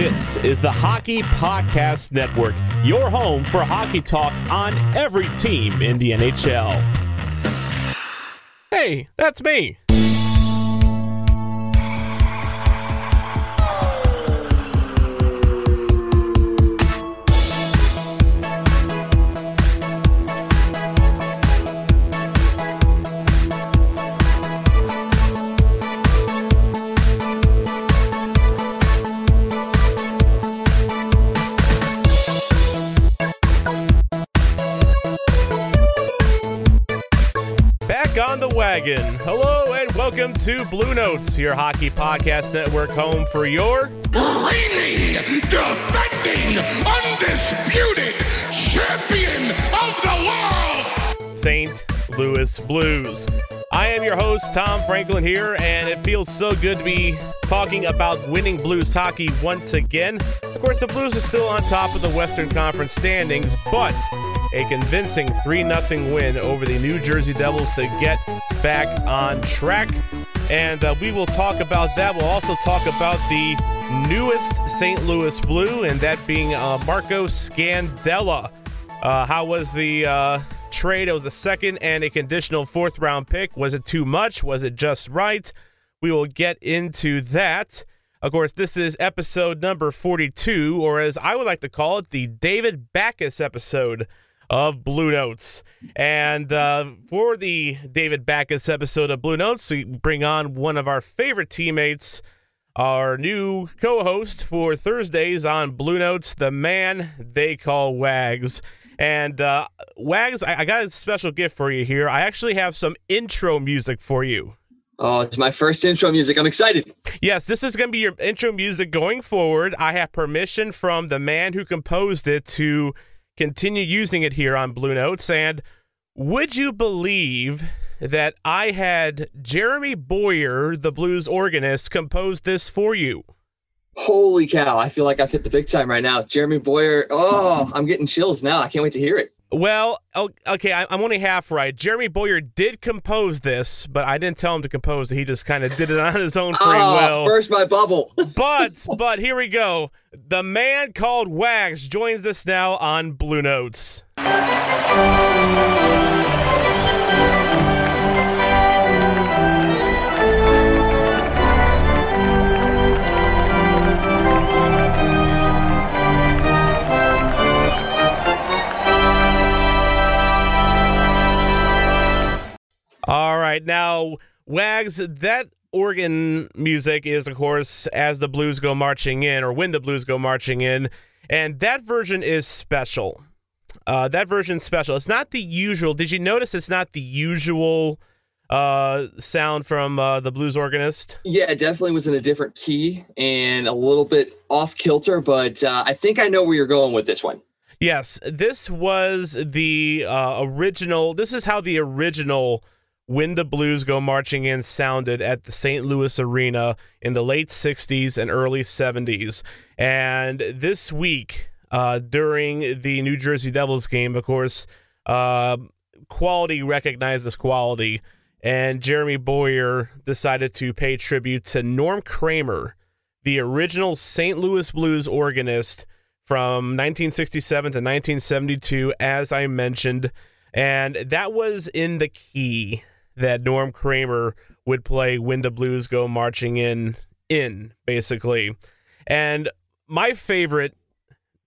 This is the Hockey Podcast Network, your home for hockey talk on every team in the NHL. Hey, that's me. Hello and welcome to Bluenotes, your hockey podcast network home for your reigning, defending, undisputed champion of the world. St. Louis Blues. I am your host, Tom Franklin, here, and it feels so good to be talking about winning Blues hockey once again. Of course, the Blues are still on top of the Western Conference standings, but a convincing 3 0 win over the New Jersey Devils to get back on track. And uh, we will talk about that. We'll also talk about the newest St. Louis Blue, and that being uh, Marco Scandella. Uh, how was the uh, trade? It was a second and a conditional fourth round pick. Was it too much? Was it just right? We will get into that. Of course, this is episode number 42, or as I would like to call it, the David Backes episode of Bluenotes. And uh, for the David Backes episode of Bluenotes, we bring on one of our favorite teammates, our new co host for Thursdays on Bluenotes, the man they call Wagz. And uh, Wagz, I-, I got a special gift for you here. I actually have some intro music for you. Oh, it's my first intro music. I'm excited. Yes, this is going to be your intro music going forward. I have permission from the man who composed it to continue using it here on Bluenotes. And would you believe that I had Jeremy Boyer, the blues organist, compose this for you? Holy cow. I feel like I've hit the big time right now. Jeremy Boyer. Oh, I'm getting chills now. I can't wait to hear it. Well, okay, I'm only half right. Jeremy Boyer did compose this, but I didn't tell him to compose it. He just kind of did it on his own free oh, will. Burst my bubble. but but here we go. The man called Wagz joins us now on Bluenotes. Wagz, that organ music is, of course, as the blues go marching in, or when the blues go marching in, and that version is special. Uh, that version's special. It's not the usual. Did you notice it's not the usual uh, sound from uh, the blues organist? Yeah, it definitely was in a different key and a little bit off kilter, but uh, I think I know where you're going with this one. Yes, this was the uh, original. This is how the original when the Blues Go Marching In sounded at the St. Louis Arena in the late 60s and early 70s. And this week, uh, during the New Jersey Devils game, of course, uh, quality recognizes quality. And Jeremy Boyer decided to pay tribute to Norm Kramer, the original St. Louis Blues organist from 1967 to 1972, as I mentioned. And that was in the key that Norm Kramer would play when the Blues go marching in in basically. And my favorite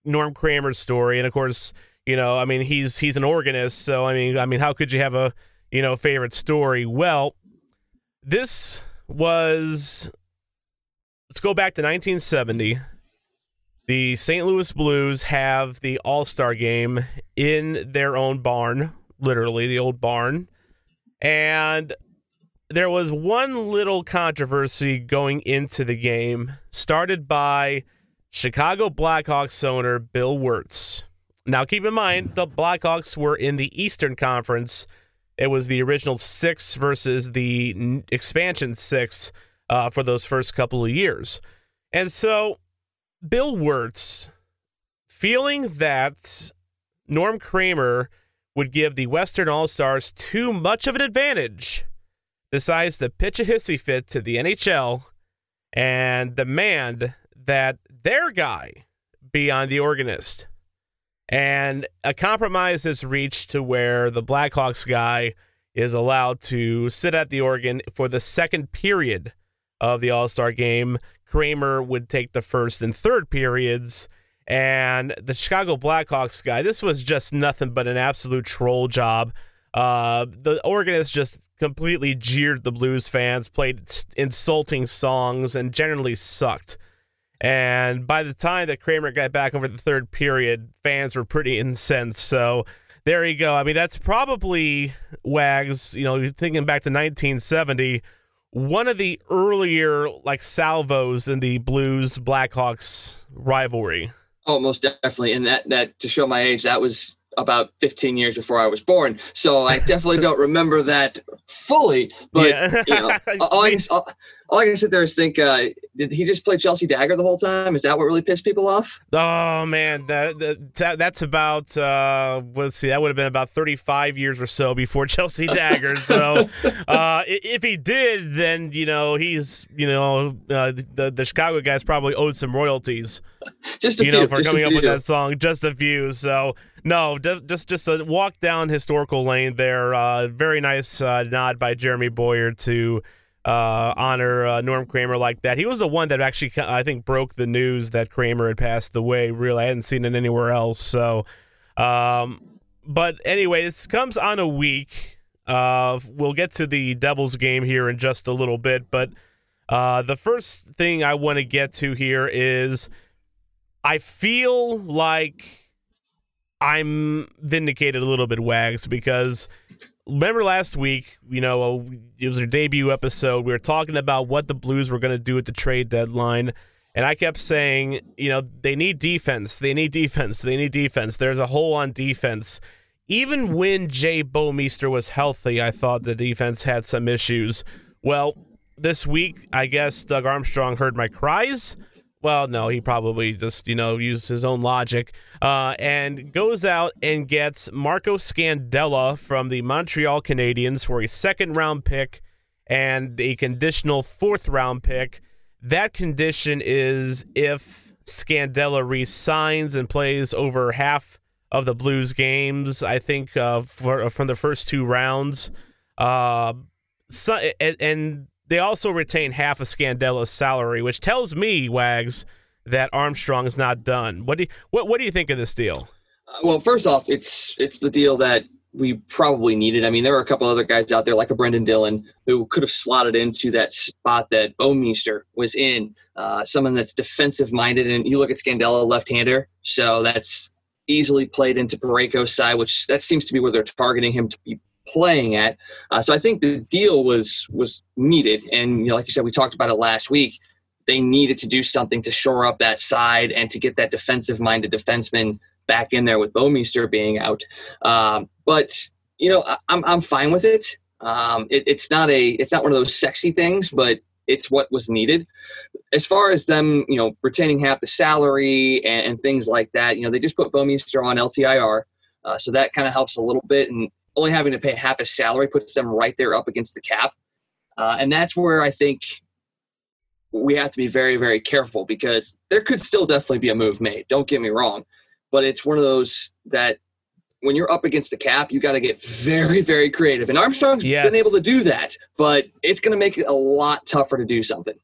Norm Kramer story and of course, you know, I mean he's he's an organist, so I mean I mean how could you have a, you know, favorite story? Well, this was let's go back to 1970. The St. Louis Blues have the All-Star game in their own barn, literally the old barn and there was one little controversy going into the game, started by Chicago Blackhawks owner Bill Wirtz. Now, keep in mind, the Blackhawks were in the Eastern Conference. It was the original six versus the expansion six uh, for those first couple of years. And so, Bill Wirtz, feeling that Norm Kramer would give the Western All Stars too much of an advantage, decides to pitch a hissy fit to the NHL and demand that their guy be on the organist. And a compromise is reached to where the Blackhawks guy is allowed to sit at the organ for the second period of the All Star game. Kramer would take the first and third periods. And the Chicago Blackhawks guy, this was just nothing but an absolute troll job. Uh, the organist just completely jeered the Blues fans, played insulting songs, and generally sucked. And by the time that Kramer got back over the third period, fans were pretty incensed. So there you go. I mean, that's probably Wagz, you know, thinking back to 1970, one of the earlier like salvos in the Blues Blackhawks rivalry. Oh, most definitely. And that that to show my age, that was about 15 years before I was born. So I definitely don't remember that fully. But yeah. you know, all, I can, all, all, I can sit there is think, uh, did he just play Chelsea Dagger the whole time? Is that what really pissed people off? Oh man, that, that that's about uh, let's see, that would have been about 35 years or so before Chelsea Dagger. so uh, if he did, then you know he's you know uh, the the Chicago guys probably owed some royalties. Just a you few, know for coming up with that song, just a few. So no, just just a walk down historical lane there. Uh, very nice uh, nod by Jeremy Boyer to uh, honor uh, Norm Kramer like that. He was the one that actually I think broke the news that Kramer had passed away. Really, I hadn't seen it anywhere else. So, um, but anyway, this comes on a week. Uh, we'll get to the Devils game here in just a little bit, but uh, the first thing I want to get to here is I feel like I'm vindicated a little bit, Wagz, because remember last week, you know, it was our debut episode. We were talking about what the Blues were going to do at the trade deadline. And I kept saying, you know, they need defense. They need defense. They need defense. There's a hole on defense. Even when Jay Bouwmeester was healthy, I thought the defense had some issues. Well, this week, I guess Doug Armstrong heard my cries well, no, he probably just, you know, used his own logic uh, and goes out and gets Marco Scandella from the Montreal Canadiens for a second round pick and a conditional fourth round pick. That condition is if Scandella resigns and plays over half of the Blues games, I think, uh, for, from the first two rounds. Uh, so, and, and they also retain half of Scandella's salary, which tells me, Wagz, that Armstrong is not done. What do you, what what do you think of this deal? Uh, well, first off, it's it's the deal that we probably needed. I mean, there were a couple other guys out there, like a Brenden Dillon, who could have slotted into that spot that Bouwmeester was in. Uh, someone that's defensive minded, and you look at Scandella, left-hander, so that's easily played into Parayko's side, which that seems to be where they're targeting him to be playing at. Uh, so I think the deal was was needed, and you know, like you said, we talked about it last week. They needed to do something to shore up that side and to get that defensive-minded defenseman back in there with Bouwmeester being out. Um, but you know, I, I'm I'm fine with it. Um, it. It's not a it's not one of those sexy things, but it's what was needed. As far as them, you know, retaining half the salary and, and things like that, you know, they just put Bouwmeester on LTIR. Uh, so that kind of helps a little bit. And only having to pay half a salary puts them right there up against the cap. Uh, and that's where I think we have to be very, very careful because there could still definitely be a move made. Don't get me wrong. But it's one of those that when you're up against the cap, you got to get very, very creative. And Armstrong's yes. been able to do that, but it's going to make it a lot tougher to do something.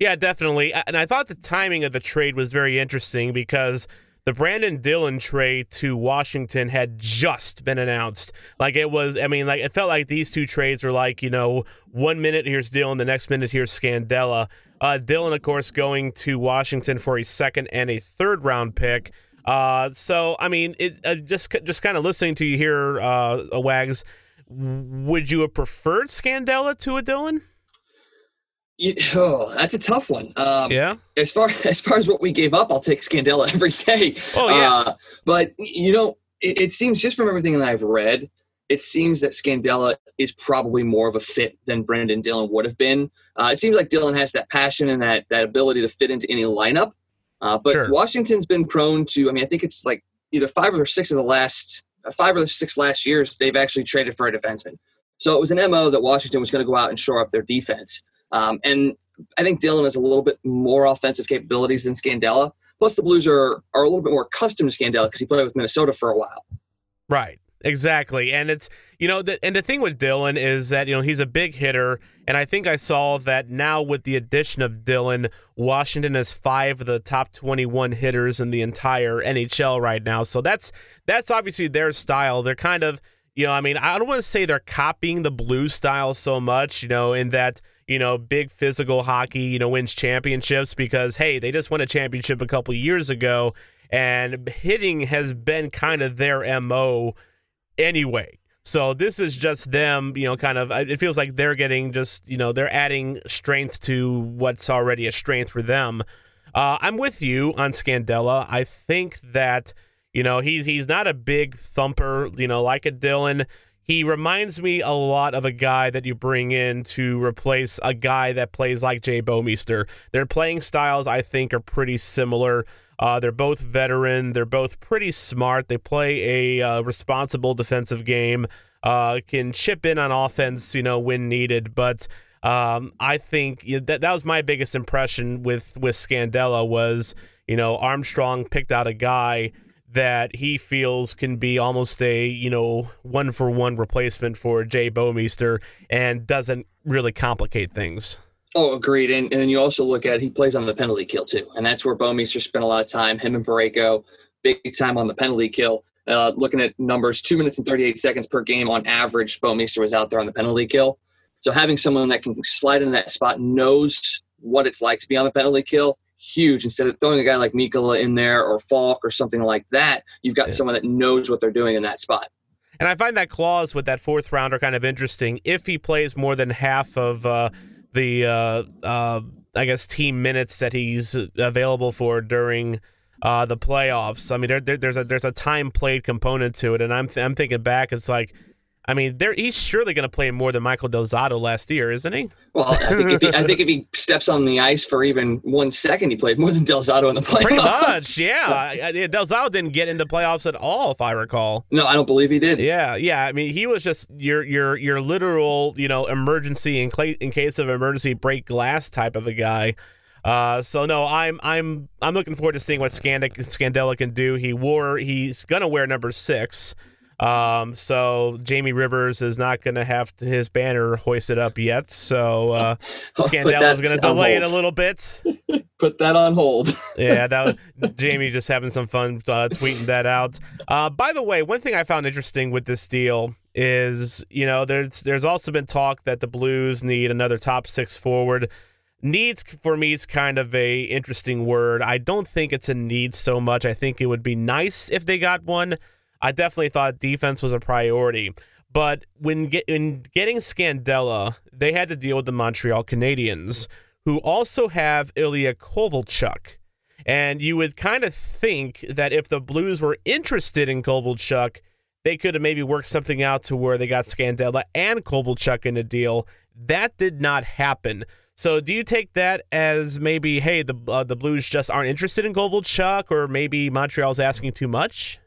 Yeah, definitely. And I thought the timing of the trade was very interesting because – the Brenden Dillon trade to Washington had just been announced. Like it was, I mean, like it felt like these two trades were like, you know, one minute here's Dillon, the next minute here's Scandella. Uh, Dillon, of course, going to Washington for a second and a third round pick. Uh, so I mean, it uh, just just kind of listening to you here, uh, Wagz. Would you have preferred Scandella to a Dillon? Oh, that's a tough one. Um, yeah. As far as far as what we gave up, I'll take Scandella every day. Oh yeah. Uh, but you know, it, it, seems just from everything that I've read, it seems that Scandella is probably more of a fit than Brenden Dillon would have been. Uh, it seems like Dillon has that passion and that that ability to fit into any lineup. Uh, but sure. Washington's been prone to. I mean, I think it's like either five or six of the last uh, five or the six last years they've actually traded for a defenseman. So it was an mo that Washington was going to go out and shore up their defense. Um, and I think Dillon has a little bit more offensive capabilities than Scandella. Plus, the Blues are are a little bit more accustomed to Scandella because he played with Minnesota for a while. Right. Exactly. And it's, you know, the, and the thing with Dillon is that, you know, he's a big hitter. And I think I saw that now with the addition of Dillon, Washington has five of the top 21 hitters in the entire NHL right now. So that's, that's obviously their style. They're kind of, you know, I mean, I don't want to say they're copying the blue style so much, you know, in that, you know, big physical hockey, you know, wins championships because, hey, they just won a championship a couple years ago and hitting has been kind of their MO anyway. So this is just them, you know, kind of. It feels like they're getting just, you know, they're adding strength to what's already a strength for them. Uh, I'm with you on Scandella. I think that, you know, he's he's not a big thumper, you know, like a Dillon. He reminds me a lot of a guy that you bring in to replace a guy that plays like Jay Bouwmeester. Their playing styles, I think, are pretty similar. Uh, they're both veteran. They're both pretty smart. They play a uh, responsible defensive game. Uh, can chip in on offense, you know, when needed. But um, I think you know, that that was my biggest impression with with Scandella was you know Armstrong picked out a guy that he feels can be almost a you know one for one replacement for Jay Bouwmeester and doesn't really complicate things. Oh, agreed. And and you also look at he plays on the penalty kill too, and that's where Bouwmeester spent a lot of time. Him and Parayko, big time on the penalty kill. Uh, looking at numbers, two minutes and 38 seconds per game on average, Bouwmeester was out there on the penalty kill. So having someone that can slide into that spot knows what it's like to be on the penalty kill, huge. Instead of throwing a guy like Mikkola in there or Faulk or something like that, you've got yeah. someone that knows what they're doing in that spot. And I find that clause with that fourth rounder kind of interesting. If he plays more than half of uh, the uh, uh, I guess team minutes that he's available for during uh, the playoffs. I mean, there, there, there's a there's a time played component to it, and I'm th- I'm thinking back, it's like I mean, there he's surely going to play more than Michael Del Zotto last year, isn't he? Well, I think, if he, I think if he steps on the ice for even one second, he played more than Del Zotto in the playoffs. Pretty much, yeah. Del Zotto didn't get into playoffs at all, if I recall. No, I don't believe he did. Yeah, yeah. I mean, he was just your your your literal, you know, emergency in, cl- in case of emergency break glass type of a guy. Uh, so no, I'm I'm I'm looking forward to seeing what Scandella can do. He wore he's gonna wear number six. Um, so Jamie Rivers is not going to have his banner hoisted up yet. So uh, Scandella is going to delay it a little bit. Put that on hold. yeah, that was Jamie just having some fun uh, tweeting that out. Uh, by the way, one thing I found interesting with this deal is, you know, there's there's also been talk that the Blues need another top six forward. Needs for me is kind of a interesting word. I don't think it's a need so much. I think it would be nice if they got one. I definitely thought defense was a priority. But when get, in getting Scandella, they had to deal with the Montreal Canadiens, who also have Ilya Kovalchuk. And you would kind of think that if the Blues were interested in Kovalchuk, they could have maybe worked something out to where they got Scandella and Kovalchuk in a deal. That did not happen. So do you take that as maybe, hey, the uh, the Blues just aren't interested in Kovalchuk, or maybe Montreal's asking too much?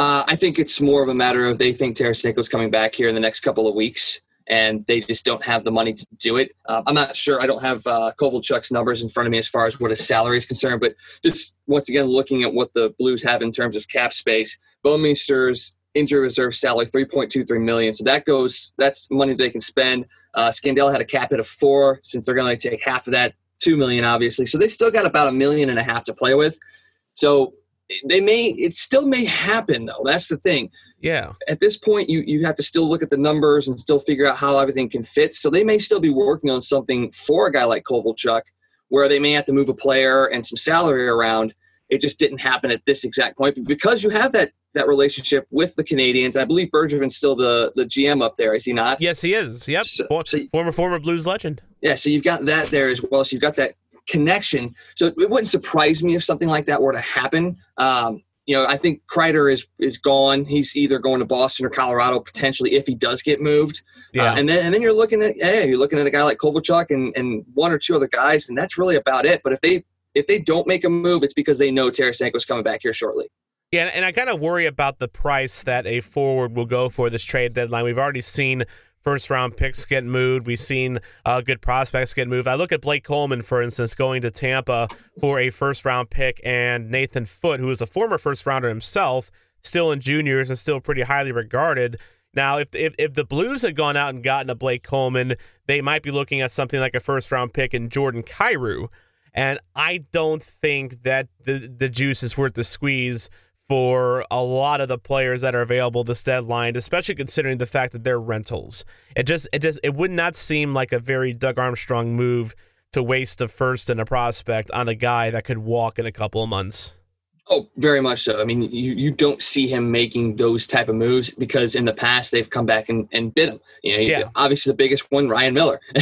Uh, I think it's more of a matter of they think Tarasenko's coming back here in the next couple of weeks, and they just don't have the money to do it. Uh, I'm not sure. I don't have uh, Kovalchuk's numbers in front of me as far as what his salary is concerned, but just once again looking at what the Blues have in terms of cap space, Bouwmeester's injury reserve salary 3.23 million. So that goes. That's money they can spend. Uh, Scandella had a cap hit of four, since they're going to take half of that, two million, obviously. So they still got about a million and a half to play with. So they may it still may happen though that's the thing yeah at this point you you have to still look at the numbers and still figure out how everything can fit so they may still be working on something for a guy like kovalchuk where they may have to move a player and some salary around it just didn't happen at this exact point but because you have that that relationship with the Canadiens. I believe Bergevin's still the the GM up there, is he not? Yes, he is. Yep, so, so, former former Blues legend. Yeah, so you've got that there as well. So you've got that connection. So it wouldn't surprise me if something like that were to happen. Um, you know, I think Kreider is is gone. He's either going to Boston or Colorado potentially if he does get moved. Uh, yeah. Uh, and then and then you're looking at hey, you're looking at a guy like Kovalchuk and and one or two other guys, and that's really about it. But if they if they don't make a move, it's because they know Tarasenko's coming back here shortly. Yeah, and I kind of worry about the price that a forward will go for this trade deadline. We've already seen first round picks get moved. We've seen uh, good prospects get moved. I look at Blake Coleman, for instance, going to Tampa for a first round pick, and Nathan Foote, who is a former first rounder himself, still in juniors and still pretty highly regarded. Now, if, if if the Blues had gone out and gotten a Blake Coleman, they might be looking at something like a first round pick in Jordan Kyrou. And I don't think that the the juice is worth the squeeze for a lot of the players that are available this deadline, especially considering the fact that they're rentals. It just it just it would not seem like a very Doug Armstrong move to waste a first and a prospect on a guy that could walk in a couple of months. Oh, very much so. I mean, you, you don't see him making those type of moves because in the past they've come back and, and bid him. You know, yeah. obviously the biggest one, Ryan Miller.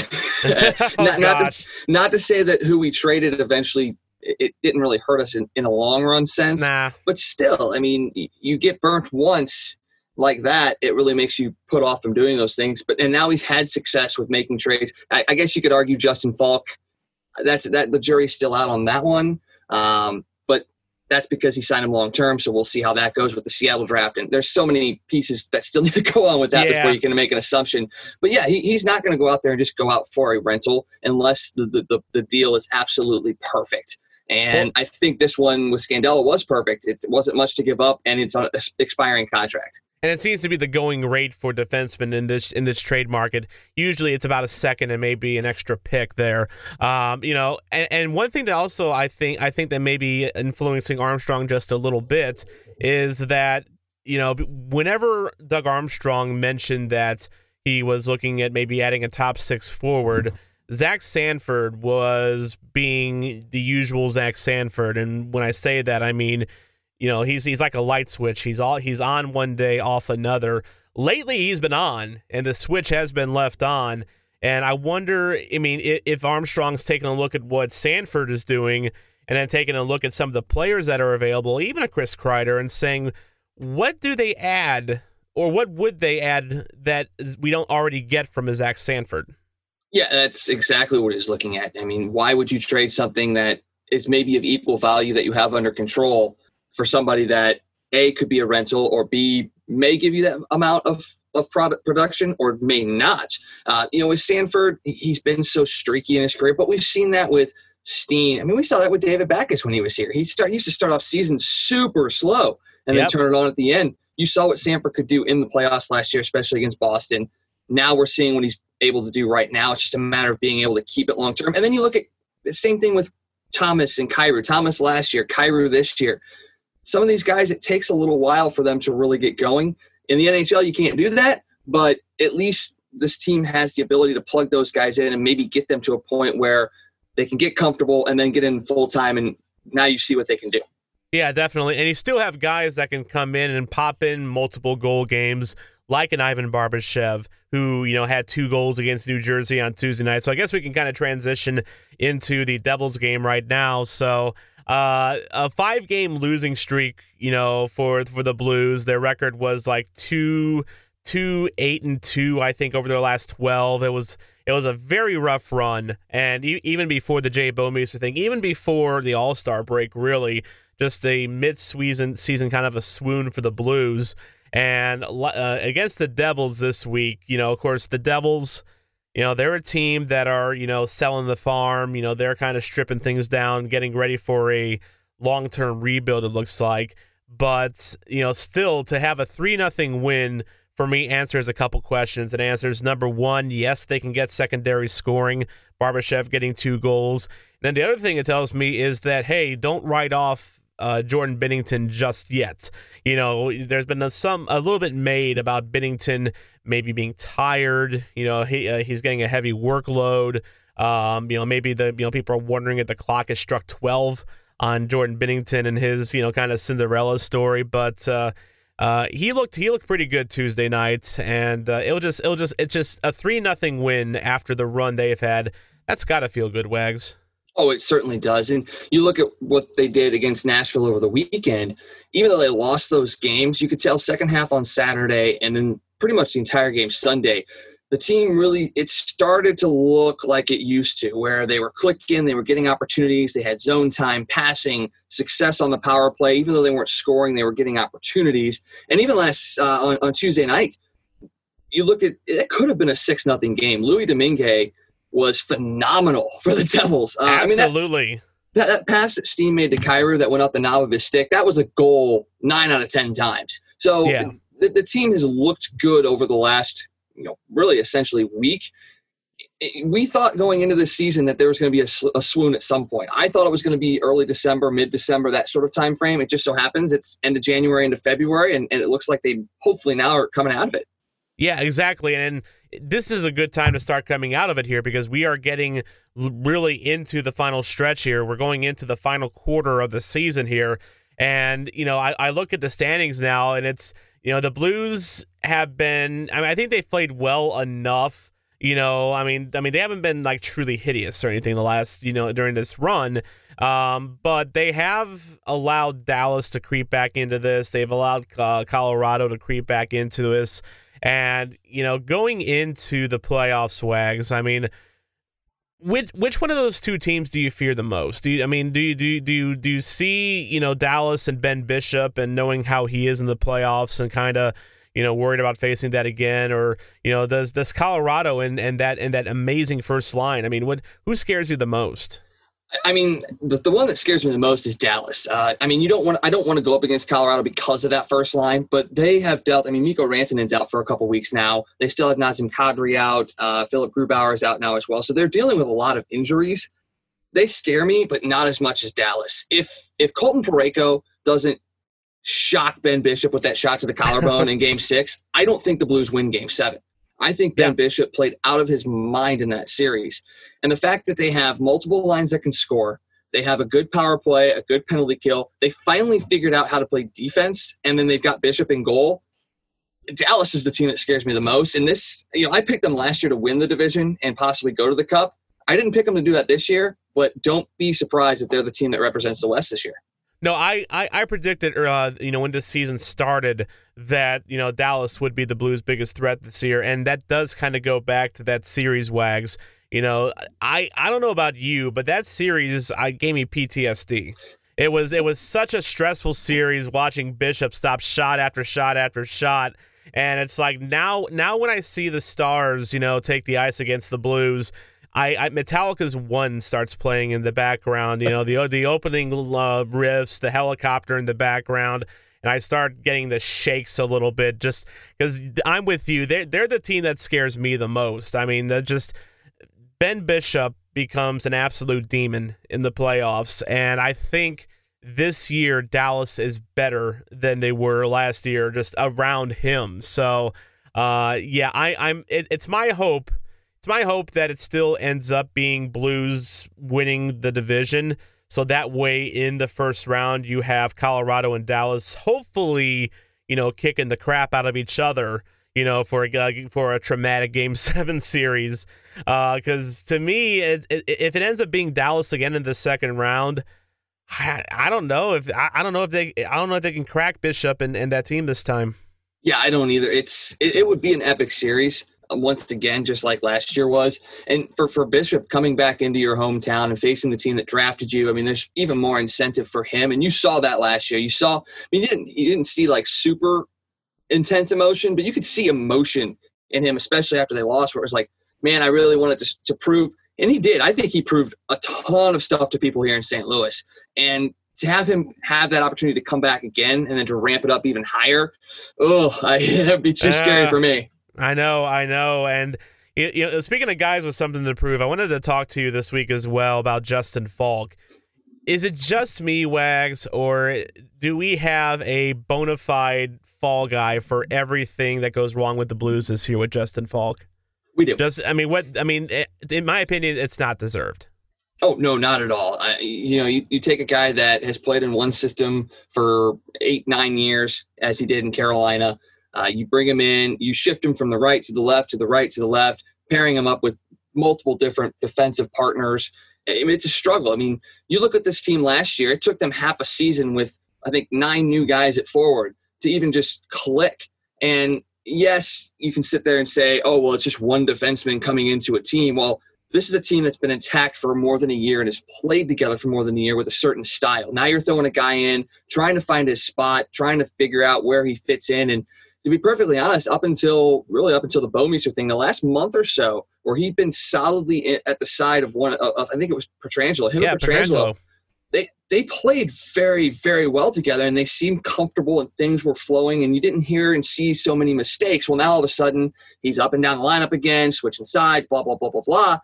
oh, not, not, to, not to say that who we traded eventually it didn't really hurt us in, in a long run sense. Nah. But still, I mean, you get burnt once like that, it really makes you put off from doing those things. But and now he's had success with making trades. I, I guess you could argue Justin Faulk. That's that the jury's still out on that one. Um, but that's because he signed him long term. So we'll see how that goes with the Seattle draft. And there's so many pieces that still need to go on with that yeah. before you can make an assumption. But yeah, he, he's not going to go out there and just go out for a rental unless the, the, the, the deal is absolutely perfect. And I think this one with Scandella was perfect. It wasn't much to give up, and it's an expiring contract. And it seems to be the going rate for defensemen in this in this trade market. Usually, it's about a second and maybe an extra pick there. Um, you know, and, and one thing that also I think I think that may be influencing Armstrong just a little bit is that you know whenever Doug Armstrong mentioned that he was looking at maybe adding a top six forward. Zach Sanford was being the usual Zach Sanford, and when I say that, I mean, you know, he's he's like a light switch. He's all he's on one day, off another. Lately, he's been on, and the switch has been left on. And I wonder, I mean, if Armstrong's taking a look at what Sanford is doing, and then taking a look at some of the players that are available, even a Chris Kreider, and saying, what do they add, or what would they add that we don't already get from a Zach Sanford? Yeah, that's exactly what he's looking at. I mean, why would you trade something that is maybe of equal value that you have under control for somebody that A could be a rental or B may give you that amount of, of product production or may not. Uh, you know, with Sanford, he's been so streaky in his career, but we've seen that with Steen. I mean, we saw that with David Backes when he was here. He start he used to start off season super slow and yep. then turn it on at the end. You saw what Sanford could do in the playoffs last year, especially against Boston. Now we're seeing what he's able to do right now. It's just a matter of being able to keep it long term. And then you look at the same thing with Thomas and Kyrou. Thomas last year, Kyrou this year. Some of these guys, it takes a little while for them to really get going. In the NHL, you can't do that, but at least this team has the ability to plug those guys in and maybe get them to a point where they can get comfortable and then get in full time. And now you see what they can do. Yeah, definitely. And you still have guys that can come in and pop in multiple goal games like an Ivan Barbashev, who you know had two goals against New Jersey on Tuesday night. So I guess we can kind of transition into the Devils game right now. So uh, a five game losing streak, you know, for for the Blues. Their record was like two two eight and two, I think, over their last twelve. It was it was a very rough run, and even before the Jay Bouwmeester thing, even before the All Star break, really just a mid season season kind of a swoon for the Blues. And uh, against the Devils this week, you know, of course, the Devils, you know, they're a team that are, you know, selling the farm. You know, they're kind of stripping things down, getting ready for a long term rebuild, it looks like. But, you know, still to have a 3 nothing win for me answers a couple questions. It answers number one, yes, they can get secondary scoring. Barbashev getting two goals. And then the other thing it tells me is that, hey, don't write off uh, Jordan Binnington just yet. You know, there's been a, some a little bit made about Binnington maybe being tired. You know, he uh, he's getting a heavy workload. Um, you know, maybe the you know people are wondering if the clock has struck 12 on Jordan Binnington and his you know kind of Cinderella story, but. Uh, uh, he looked he looked pretty good Tuesday night, and uh, it'll just it'll just it's just a three nothing win after the run they've had. That's got to feel good, Wagz. Oh, it certainly does. And you look at what they did against Nashville over the weekend, even though they lost those games, you could tell second half on Saturday and then pretty much the entire game Sunday, the team really it started to look like it used to, where they were clicking, they were getting opportunities, they had zone time, passing, success on the power play. Even though they weren't scoring, they were getting opportunities. And even last uh, on, on Tuesday night, you look at it could have been a six nothing game. Louis Domingue was phenomenal for the Devils. Uh, Absolutely. I mean, that, that, that, pass that Steen made to Kyrou that went up the knob of his stick, that was a goal nine out of ten times. So yeah. the, the team has looked good over the last, you know, really essentially week we thought going into this season that there was going to be a, a, swoon at some point. I thought it was going to be early December, mid December, that sort of time frame. It just so happens it's end of January into February, and, and it looks like they hopefully now are coming out of it. Yeah, exactly. And this is a good time to start coming out of it here because we are getting really into the final stretch here. We're going into the final quarter of the season here. And, you know, I, I look at the standings now, and it's, you know, the Blues have been, I mean, I think they've played well enough you know, I mean, I mean, they haven't been like truly hideous or anything the last, you know, during this run. Um, but they have allowed Dallas to creep back into this. They've allowed uh, Colorado to creep back into this. And you know, going into the playoffs, Wagz. I mean, which which one of those two teams do you fear the most? Do you, I mean, do you do you, do you, do you see you know Dallas and Ben Bishop and knowing how he is in the playoffs and kind of you know, worried about facing that again, or you know, does does Colorado and and that and that amazing first line? I mean, what who scares you the most? I mean, the, the one that scares me the most is Dallas. Uh, I mean, you don't want I don't want to go up against Colorado because of that first line, but they have dealt. I mean, Mikko Rantanen's out for a couple weeks now. They still have Nazem Kadri out. Uh, Philipp Grubauer is out now as well. So they're dealing with a lot of injuries. They scare me, but not as much as Dallas. If if Colton Parayko doesn't shock Ben Bishop with that shot to the collarbone in game six, I don't think the Blues win game seven. I think Ben yeah. Bishop played out of his mind in that series. And the fact that they have multiple lines that can score, they have a good power play, a good penalty kill. They finally figured out how to play defense, and then they've got Bishop in goal. Dallas is the team that scares me the most. And this, you know, I picked them last year to win the division and possibly go to the cup. I didn't pick them to do that this year, but don't be surprised if they're the team that represents the West this year. No, I, I, I predicted, uh, you know, when this season started that, you know, Dallas would be the Blues' biggest threat this year. And that does kind of go back to that series, Wagz. You know, I, I don't know about you, but that series I gave me PTSD. It was it was such a stressful series watching Bishop stop shot after shot after shot. And it's like now now when I see the stars, you know, take the ice against the Blues, I, I Metallica's one starts playing in the background. You know the the opening uh, riffs, the helicopter in the background, and I start getting the shakes a little bit just because I'm with you. They're they're the team that scares me the most. I mean, just Ben Bishop becomes an absolute demon in the playoffs, and I think this year Dallas is better than they were last year, just around him. So, uh, yeah, I, I'm. It, it's my hope my hope that it still ends up being Blues winning the division. So that way, in the first round, you have Colorado and Dallas, hopefully, you know, kicking the crap out of each other, you know, for a for a traumatic Game Seven series. Because uh, to me, it, it, if it ends up being Dallas again in the second round, I, I don't know if I, I, don't know if they I don't know if they can crack Bishop and, and that team this time. Yeah, I don't either. It's it, it would be an epic series once again, just like last year was. And for, for Bishop coming back into your hometown and facing the team that drafted you, I mean, there's even more incentive for him. And you saw that last year. You saw, I mean, you didn't, you didn't see like super intense emotion, but you could see emotion in him, especially after they lost, where it was like, man, I really wanted to, to prove. And he did. I think he proved a ton of stuff to people here in St. Louis. And to have him have that opportunity to come back again and then to ramp it up even higher, oh, I, it'd be too scary ah. for me. I know, I know, and you know, speaking of guys with something to prove, I wanted to talk to you this week as well about Justin Faulk. Is it just me, Wagz, or do we have a bona fide fall guy for everything that goes wrong with the Blues this year with Justin Faulk? We do. Just, I mean, what? I mean, eh, in my opinion, it's not deserved. Oh no, not at all. I, you know, you, you take a guy that has played in one system for eight, nine years, as he did in Carolina, uh, you bring him in, you shift him from the right to the left to the right to the left, pairing him up with multiple different defensive partners. It's a struggle. I mean, you look at this team last year, it took them half a season with, I think, nine new guys at forward to even just click. And yes, you can sit there and say, oh, well, it's just one defenseman coming into a team. Well, this is a team that's been intact for more than a year and has played together for more than a year with a certain style. Now you're throwing a guy in, trying to find his spot, trying to figure out where he fits in. And to be perfectly honest, up until really up until the Bouwmeester thing, the last month or so, where he'd been solidly at the side of one of, I think it was Pietrangelo, him yeah, and. Pietrangelo. They they played very very well together, and they seemed comfortable, and things were flowing, and you didn't hear and see so many mistakes. Well, now all of a sudden he's up and down the lineup again, switching sides, blah blah blah blah blah,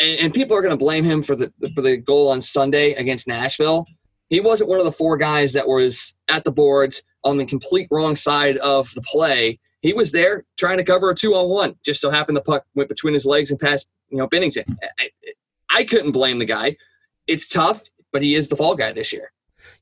and, and people are going to blame him for the for the goal on Sunday against Nashville. He wasn't one of the four guys that was at the boards on the complete wrong side of the play. He was there trying to cover a two on one. Just so happened the puck went between his legs and past, you know, Binnington. I, I couldn't blame the guy. It's tough, but he is the fall guy this year.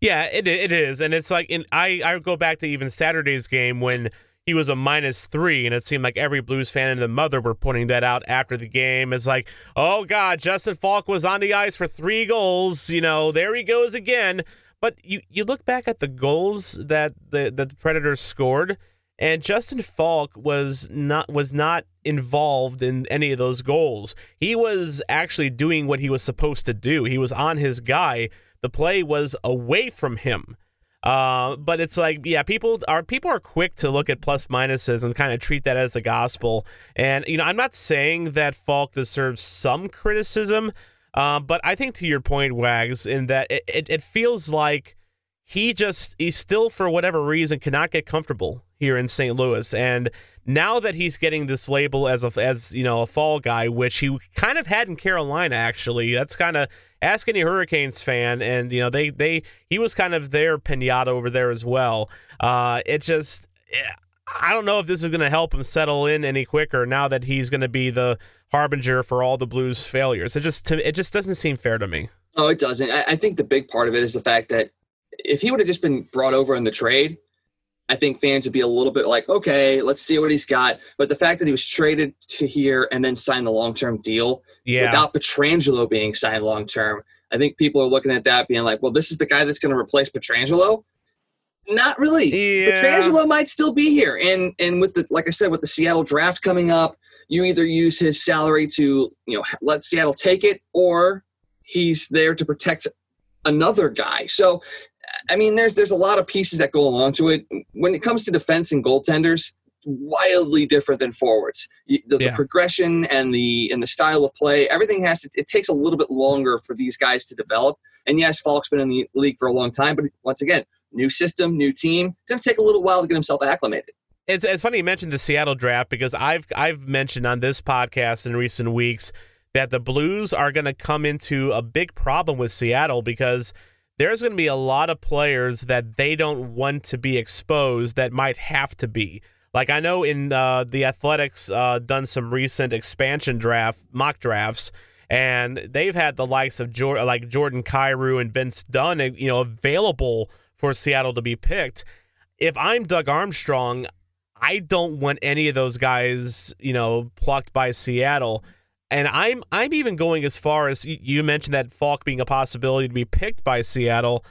Yeah, it it is, and it's like in I I go back to even Saturday's game when he was a minus three, and it seemed like every Blues fan and the mother were pointing that out after the game. It's like, oh God, Justin Faulk was on the ice for three goals. You know, there he goes again. But you you look back at the goals that the that the Predators scored, and Justin Faulk was not was not involved in any of those goals. He was actually doing what he was supposed to do. He was on his guy. The play was away from him. Uh, but it's like, yeah, people are people are quick to look at plus minuses and kind of treat that as the gospel. And you know, I'm not saying that Faulk deserves some criticism, uh, but I think to your point, Wagz, in that it, it, it feels like he just he still for whatever reason cannot get comfortable here in St. Louis and now that he's getting this label as a as you know a fall guy which he kind of had in Carolina actually that's kind of ask any Hurricanes fan and you know they they he was kind of their piñata over there as well uh it just I don't know if this is going to help him settle in any quicker now that he's going to be the harbinger for all the Blues failures it just to, it just doesn't seem fair to me Oh, it doesn't. I, I think the big part of it is the fact that if he would have just been brought over in the trade, I think fans would be a little bit like, okay, let's see what he's got. But the fact that he was traded to here and then signed the long term deal yeah without Pietrangelo being signed long term, I think people are looking at that being like, well, this is the guy that's going to replace Pietrangelo. Not really. Yeah. Pietrangelo might still be here, and and with the like I said, with the Seattle draft coming up, you either use his salary to you know let Seattle take it, or he's there to protect another guy. So I mean, there's there's a lot of pieces that go along to it. When it comes to defense and goaltenders, wildly different than forwards. The, the Yeah. progression and the and the style of play, everything has to. It takes a little bit longer for these guys to develop. And yes, Faulk's been in the league for a long time, but once again, new system, new team. It's going to take a little while to get himself acclimated. It's, it's funny you mentioned the Seattle draft because I've I've mentioned on this podcast in recent weeks that the Blues are going to come into a big problem with Seattle because there's going to be a lot of players that they don't want to be exposed that might have to be. Like I know in uh, the Athletic's uh, done some recent expansion draft mock drafts, and they've had the likes of like Jordan Kyrou and Vince Dunn, you know, available for Seattle to be picked. If I'm Doug Armstrong, I don't want any of those guys, you know, plucked by Seattle. And I'm I'm even going as far as you- mentioned that Faulk being a possibility to be picked by Seattle.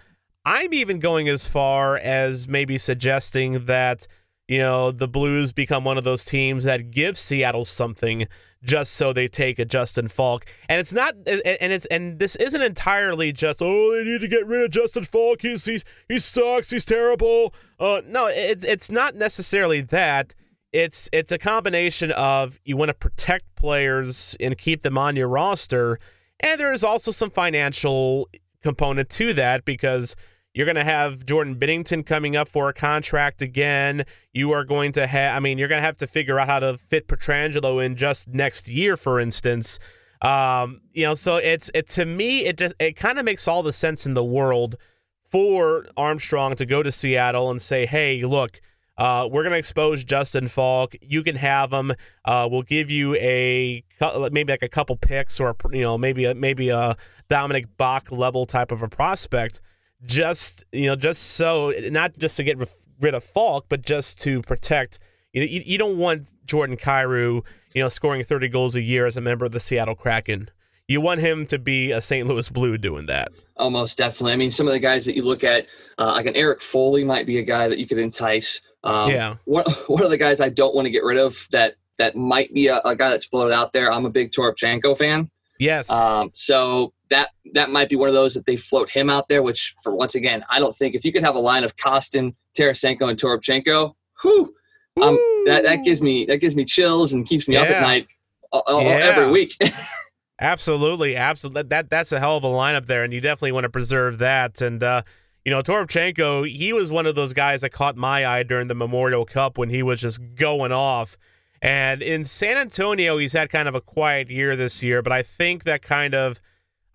I'm even going as far as maybe suggesting that you know the Blues become one of those teams that give Seattle something just so they take a Justin Faulk. And it's not and it's and this isn't entirely just oh they need to get rid of Justin Faulk. He's he's he sucks. He's terrible. Uh no, it's it's not necessarily that. It's it's a combination of you want to protect players and keep them on your roster, and there is also some financial component to that because you're going to have Jordan Binnington coming up for a contract again. You are going to have, I mean, you're going to have to figure out how to fit Pietrangelo in just next year, for instance. Um, you know, so it's it to me, it just it kind of makes all the sense in the world for Armstrong to go to Seattle and say, "Hey, look, uh, we're going to expose Justin Faulk. You can have him. Uh, we'll give you a maybe like a couple picks or you know maybe a, maybe a Dominik Bokk level type of a prospect. Just you know, just so not just to get rid of Faulk, but just to protect. You know, you, you don't want Jordan Kyrou, you know, scoring 30 goals a year as a member of the Seattle Kraken. You want him to be a St. Louis Blue doing that. Almost definitely. I mean, some of the guys that you look at, uh, like an Erik Foley, might be a guy that you could entice. Um, Yeah. One, one of the guys I don't want to get rid of that that might be a, a guy that's floated out there. I'm a big Toropchenko fan. Yes. Um, so that that might be one of those that they float him out there. Which, for once again, I don't think if you could have a line of Kostin, Tarasenko, and Toropchenko, whew, um, that that gives me that gives me chills and keeps me up at night uh, uh, Yeah. every week. Absolutely, absolutely. That that's a hell of a lineup there, and you definitely want to preserve that. And uh, you know, Toropchenko, he was one of those guys that caught my eye during the Memorial Cup when he was just going off. And in San Antonio, he's had kind of a quiet year this year, but I think that kind of,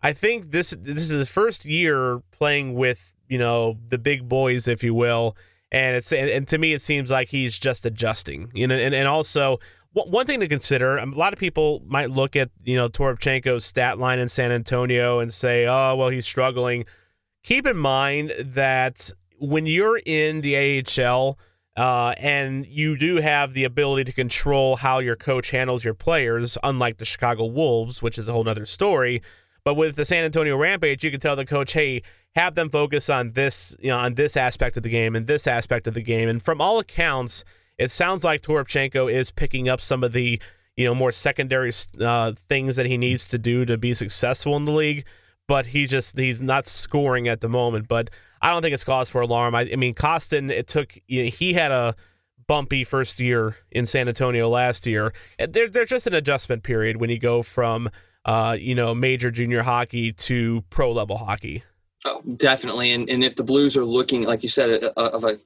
I think this this is his first year playing with you know the big boys, if you will. And it's and, and to me, it seems like he's just adjusting. You know, and and also one thing to consider a lot of people might look at you know Toropchenko's stat line in San Antonio and say oh well he's struggling keep in mind that when you're in the AHL uh, and you do have the ability to control how your coach handles your players unlike the Chicago Wolves which is a whole nother story but with the San Antonio Rampage you can tell the coach hey have them focus on this you know on this aspect of the game and this aspect of the game and from all accounts it sounds like Toropchenko is picking up some of the you know more secondary uh, things that he needs to do to be successful in the league. But he just he's not scoring at the moment. But I don't think it's cause for alarm. I, I mean, Kostin it took you know, he had a bumpy first year in San Antonio last year. There, there's just an adjustment period when you go from uh, you know major junior hockey to pro level hockey. Oh, definitely. And and if the Blues are looking, like you said, uh, of a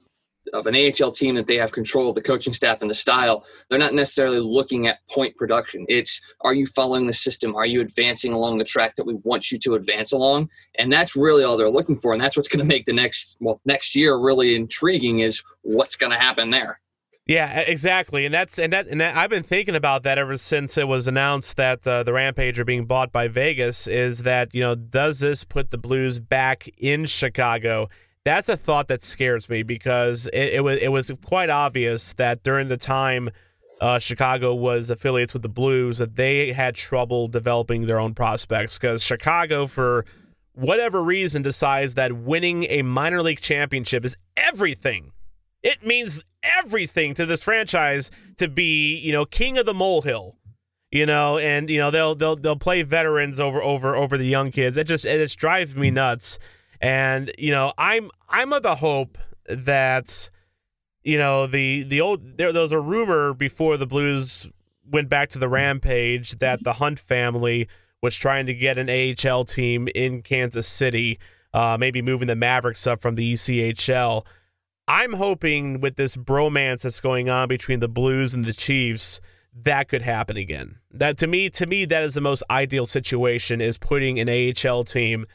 of an AHL team that they have control of the coaching staff and the style, they're not necessarily looking at point production. It's are you following the system? Are you advancing along the track that we want you to advance along? And that's really all they're looking for. And that's what's going to make the next well next year really intriguing is what's going to happen there. Yeah, exactly, and that's and that and that, I've been thinking about that ever since it was announced that uh, the Rampage are being bought by Vegas. Is that you know does this put the Blues back in Chicago? That's a thought that scares me because it, it was it was quite obvious that during the time uh, Chicago was affiliates with the Blues that they had trouble developing their own prospects because Chicago for whatever reason decides that winning a minor league championship is everything. It means everything to this franchise to be, you know, king of the molehill. You know, and you know they'll they'll they'll play veterans over over over the young kids. It just it just drives me nuts. And you know, I'm I'm of the hope that you know the the old there, there was a rumor before the Blues went back to the rampage that the Hunt family was trying to get an AHL team in Kansas City, uh, maybe moving the Mavericks up from the ECHL. I'm hoping with this bromance that's going on between the Blues and the Chiefs, that could happen again. That to me, to me, that is the most ideal situation is putting an AHL team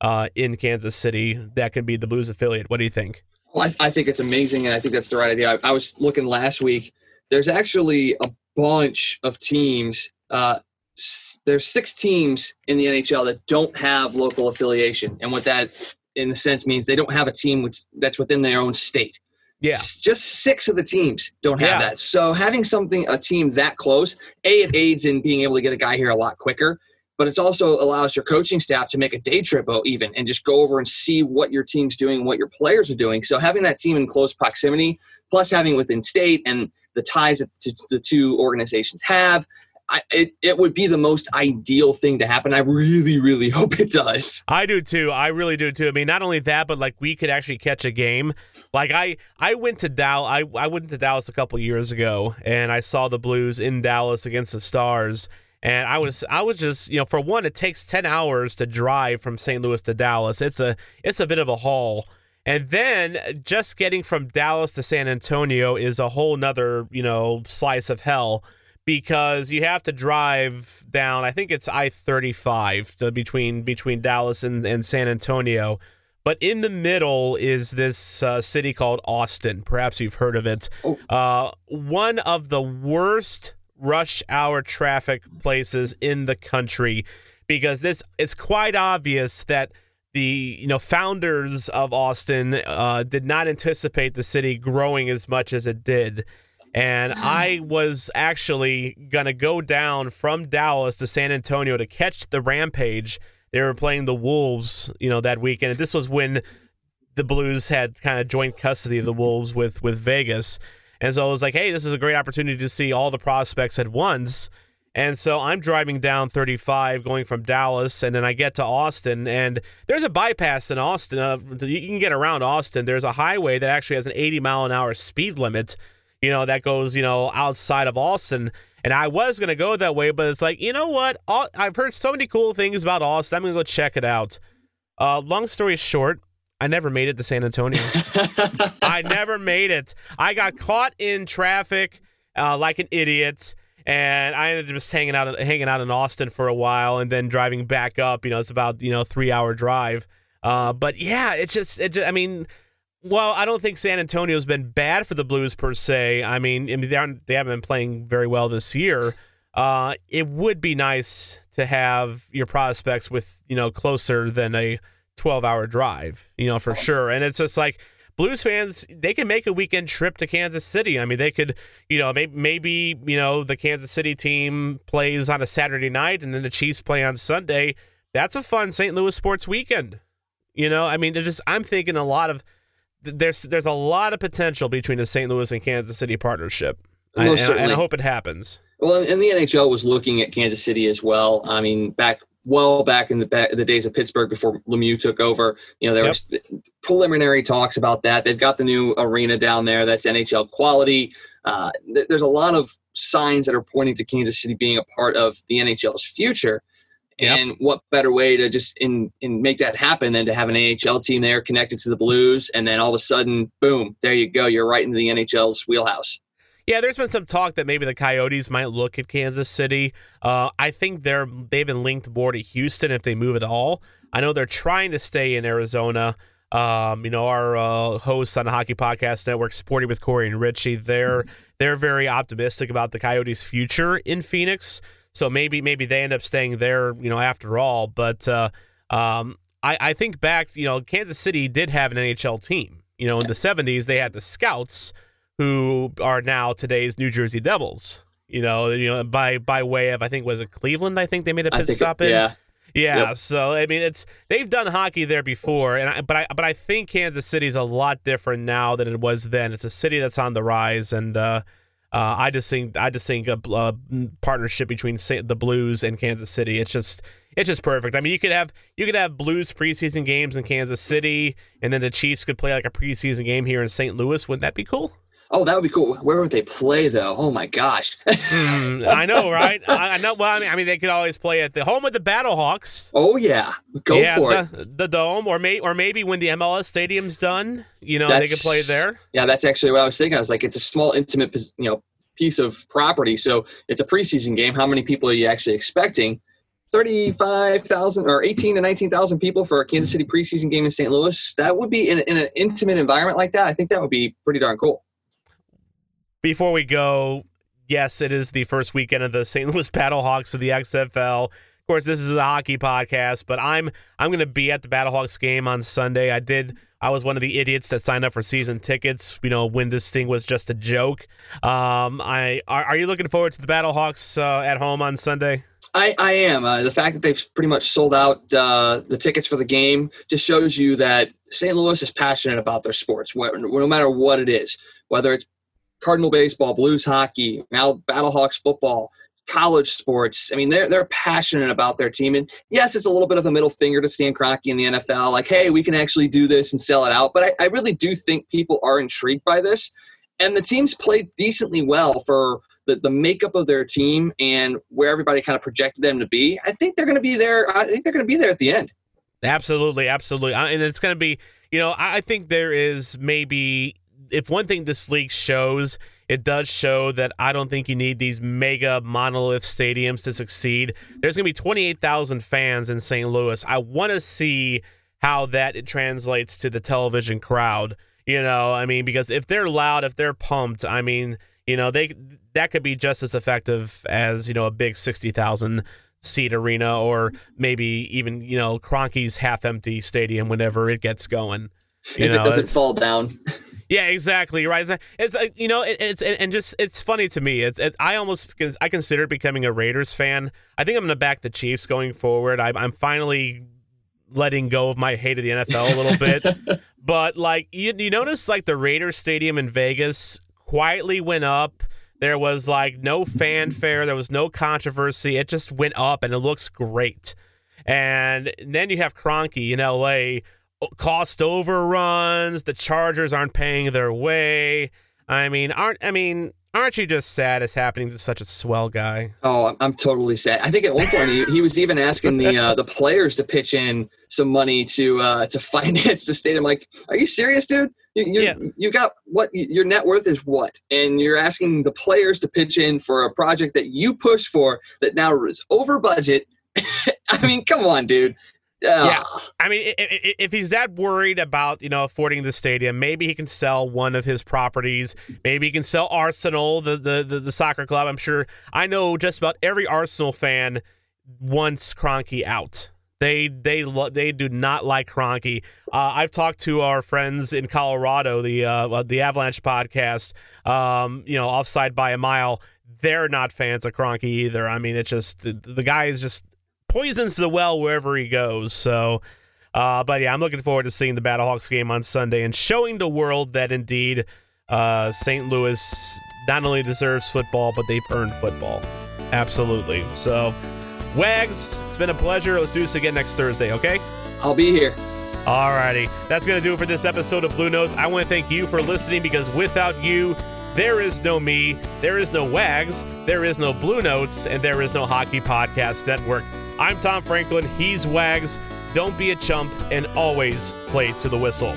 uh, in Kansas City that can be the Blues affiliate. What do you think? Well, I, I think it's amazing, and I think that's the right idea. I, I was looking last week. There's actually a bunch of teams. Uh, s- there's six teams in the NHL that don't have local affiliation, and what that, in a sense, means they don't have a team which, that's within their own state. Yeah. Just six of the teams don't have Yeah. that. So having something, a team that close, a it aids in being able to get a guy here a lot quicker. But it's also allows your coaching staff to make a day trip out even and just go over and see what your team's doing, what your players are doing. So having that team in close proximity, plus having within state and the ties that the two organizations have, I, it, it would be the most ideal thing to happen. I really, really hope it does. I do too. I really do too. I mean, not only that, but like we could actually catch a game. Like I, I went to Dallas. I, I went to Dallas a couple years ago, and I saw the Blues in Dallas against the Stars. And I was, I was just, you know, for one, it takes ten hours to drive from St. Louis to Dallas. It's a, it's a bit of a haul. And then just getting from Dallas to San Antonio is a whole nother, you know, slice of hell because you have to drive down. I think it's I thirty five between between Dallas and, and San Antonio. But in the middle is this uh, city called Austin. Perhaps you've heard of it. Oh. Uh, one of the worst rush hour traffic places in the country because this it's quite obvious that the you know founders of Austin uh, did not anticipate the city growing as much as it did. And I was actually going to go down from Dallas to San Antonio to catch the Rampage. They were playing the Wolves, you know, that weekend. This was when the Blues had kind of joint custody of the Wolves with with Vegas. And so I was like, hey, this is a great opportunity to see all the prospects at once. And so I'm driving down 35 going from Dallas, and then I get to Austin, and there's a bypass in Austin. Uh, you can get around Austin. There's a highway that actually has an 80 mile an hour speed limit. You know, that goes, you know, outside of Austin. And I was going to go that way, but it's like, you know what? All, I've heard so many cool things about Austin. I'm going to go check it out. Uh, long story short, I never made it to San Antonio. I never made it. I got caught in traffic uh, like an idiot, and I ended up just hanging out hanging out in Austin for a while, and then driving back up. You know, it's about you know three hour drive. Uh, but yeah, it's just, it just I mean, well, I don't think San Antonio's been bad for the Blues per se. I mean, I mean they aren't they haven't been playing very well this year. Uh, it would be nice to have your prospects with you know closer than a 12 hour drive, you know, for sure. And it's just like Blues fans, they can make a weekend trip to Kansas City. I mean, they could, you know, maybe, maybe, you know, the Kansas City team plays on a Saturday night and then the Chiefs play on Sunday. That's a fun St. Louis sports weekend. You know, I mean, just I'm thinking a lot of there's there's a lot of potential between the St. Louis and Kansas City partnership. I, and, and I hope it happens. Well, and the NHL was looking at Kansas City as well. I mean, back well back in the back, the days of Pittsburgh before Lemieux took over. You know, there yep. was preliminary talks about that. They've got the new arena down there that's NHL quality. Uh, th- there's a lot of signs that are pointing to Kansas City being a part of the NHL's future. Yep. And what better way to just in, in make that happen than to have an AHL team there connected to the Blues, and then all of a sudden, boom, there you go, you're right into the NHL's wheelhouse. Yeah, there's been some talk that maybe the Coyotes might look at Kansas City. Uh, I think they're they've been linked more to Houston if they move at all. I know they're trying to stay in Arizona. Um, you know, our uh, hosts on the Hockey Podcast Network, Sporty with Corey and Richie, they're they're very optimistic about the Coyotes' future in Phoenix. So maybe maybe they end up staying there. You know, after all, but uh, um, I, I think back. You know, Kansas City did have an NHL team. You know, in the '70s they had the Scouts who are now today's New Jersey Devils. You know, you know, by by way of I think was it Cleveland? I think they made a pit stop it, in. Yeah. Yeah, yep. so I mean, it's they've done hockey there before, and I, but I but I think Kansas City is a lot different now than it was then. It's a city that's on the rise, and uh, uh, I just think I just think a, a partnership between the Blues and Kansas City. It's just it's just perfect. I mean, you could have you could have Blues preseason games in Kansas City, and then the Chiefs could play like a preseason game here in St. Louis. Wouldn't that be cool? Oh, that would be cool. Where would they play though? Oh my gosh. mm, I know, right? I, I, know. Well, I mean, I mean, they could always play at the home of the Battlehawks. Oh yeah, go yeah, for the, it. The dome, or may, or maybe when the MLS stadium's done, you know, that's, they could play there. Yeah, that's actually what I was thinking. I was like, it's a small, intimate, you know, piece of property, so it's a preseason game. How many people are you actually expecting? 35,000 or 18 to 19,000 people for a Kansas City preseason game in St. Louis. That would be in, in an intimate environment like that. I think that would be pretty darn cool before we go, yes, it is the first weekend of the St. Louis Battlehawks of the XFL. Of course, this is a hockey podcast, but I'm I'm going to be at the Battlehawks game on Sunday. I did. I was one of the idiots that signed up for season tickets. You know, when this thing was just a joke. Um, I are, are you looking forward to the Battlehawks uh, at home on Sunday? I, I am. Uh, the fact that they've pretty much sold out uh, the tickets for the game just shows you that St. Louis is passionate about their sports, no matter what it is. Whether it's Cardinal baseball, Blues hockey, now Battlehawks football, college sports. I mean, they're they're passionate about their team. And yes, it's a little bit of a middle finger to Stan Kroenke in the NFL, like, hey, we can actually do this and sell it out. But I, I really do think people are intrigued by this. And the teams played decently well for the, the makeup of their team and where everybody kind of projected them to be. I think they're going to be there. I think they're going to be there at the end. Absolutely, absolutely, and it's going to be. You know, I think there is maybe if one thing this league shows, it does show that I don't think you need these mega monolith stadiums to succeed. There's going to be 28,000 fans in St. Louis. I want to see how that translates to the television crowd. You know, I mean, because if they're loud, if they're pumped, I mean, you know, they that could be just as effective as you know a big 60,000 seat arena or maybe even you know Kroenke's half empty stadium whenever it gets going. You if know, it doesn't fall down. Yeah, exactly. Right. It's, it's uh, you know, it's and just it's funny to me. It's it, I almost I consider becoming a Raiders fan. I think I'm going to back the Chiefs going forward. I, I'm finally letting go of my hate of the NFL a little bit. but like you, you notice, like the Raiders Stadium in Vegas quietly went up. There was like no fanfare. There was no controversy. It just went up, and it looks great. And then you have Kroenke in LA cost overruns. The Chargers aren't paying their way. I mean, aren't I mean, aren't you just sad it's happening to such a swell guy? Oh, I'm, I'm totally sad. I think at one point he, he was even asking the uh, the players to pitch in some money to uh, to finance the stadium. Like, are you serious, dude? You you, Yeah. you got what your net worth is what, and you're asking the players to pitch in for a project that you pushed for that now is over budget. I mean, come on, dude. Yeah. I mean, if he's that worried about you know affording the stadium, maybe he can sell one of his properties. Maybe he can sell Arsenal, the the the, the soccer club. I'm sure. I know just about every Arsenal fan wants Kroenke out. They they lo- they do not like Kroenke. Uh, I've talked to our friends in Colorado, the uh, the Avalanche podcast. Um, you know, offside by a mile. They're not fans of Kroenke either. I mean, it's just the, the guy is just poisons the well wherever he goes. So, uh, but yeah, I'm looking forward to seeing the Battlehawks game on Sunday and showing the world that indeed uh, St. Louis not only deserves football, but they've earned football. Absolutely. So, Wagz, it's been a pleasure. Let's do this again next Thursday, okay? I'll be here. Alrighty, that's going to do it for this episode of Bluenotes. I want to thank you for listening because without you, there is no me, there is no Wagz, there is no Bluenotes, and there is no Hockey Podcast Network. I'm Tom Franklin, he's Wagz. Don't be a chump and always play to the whistle.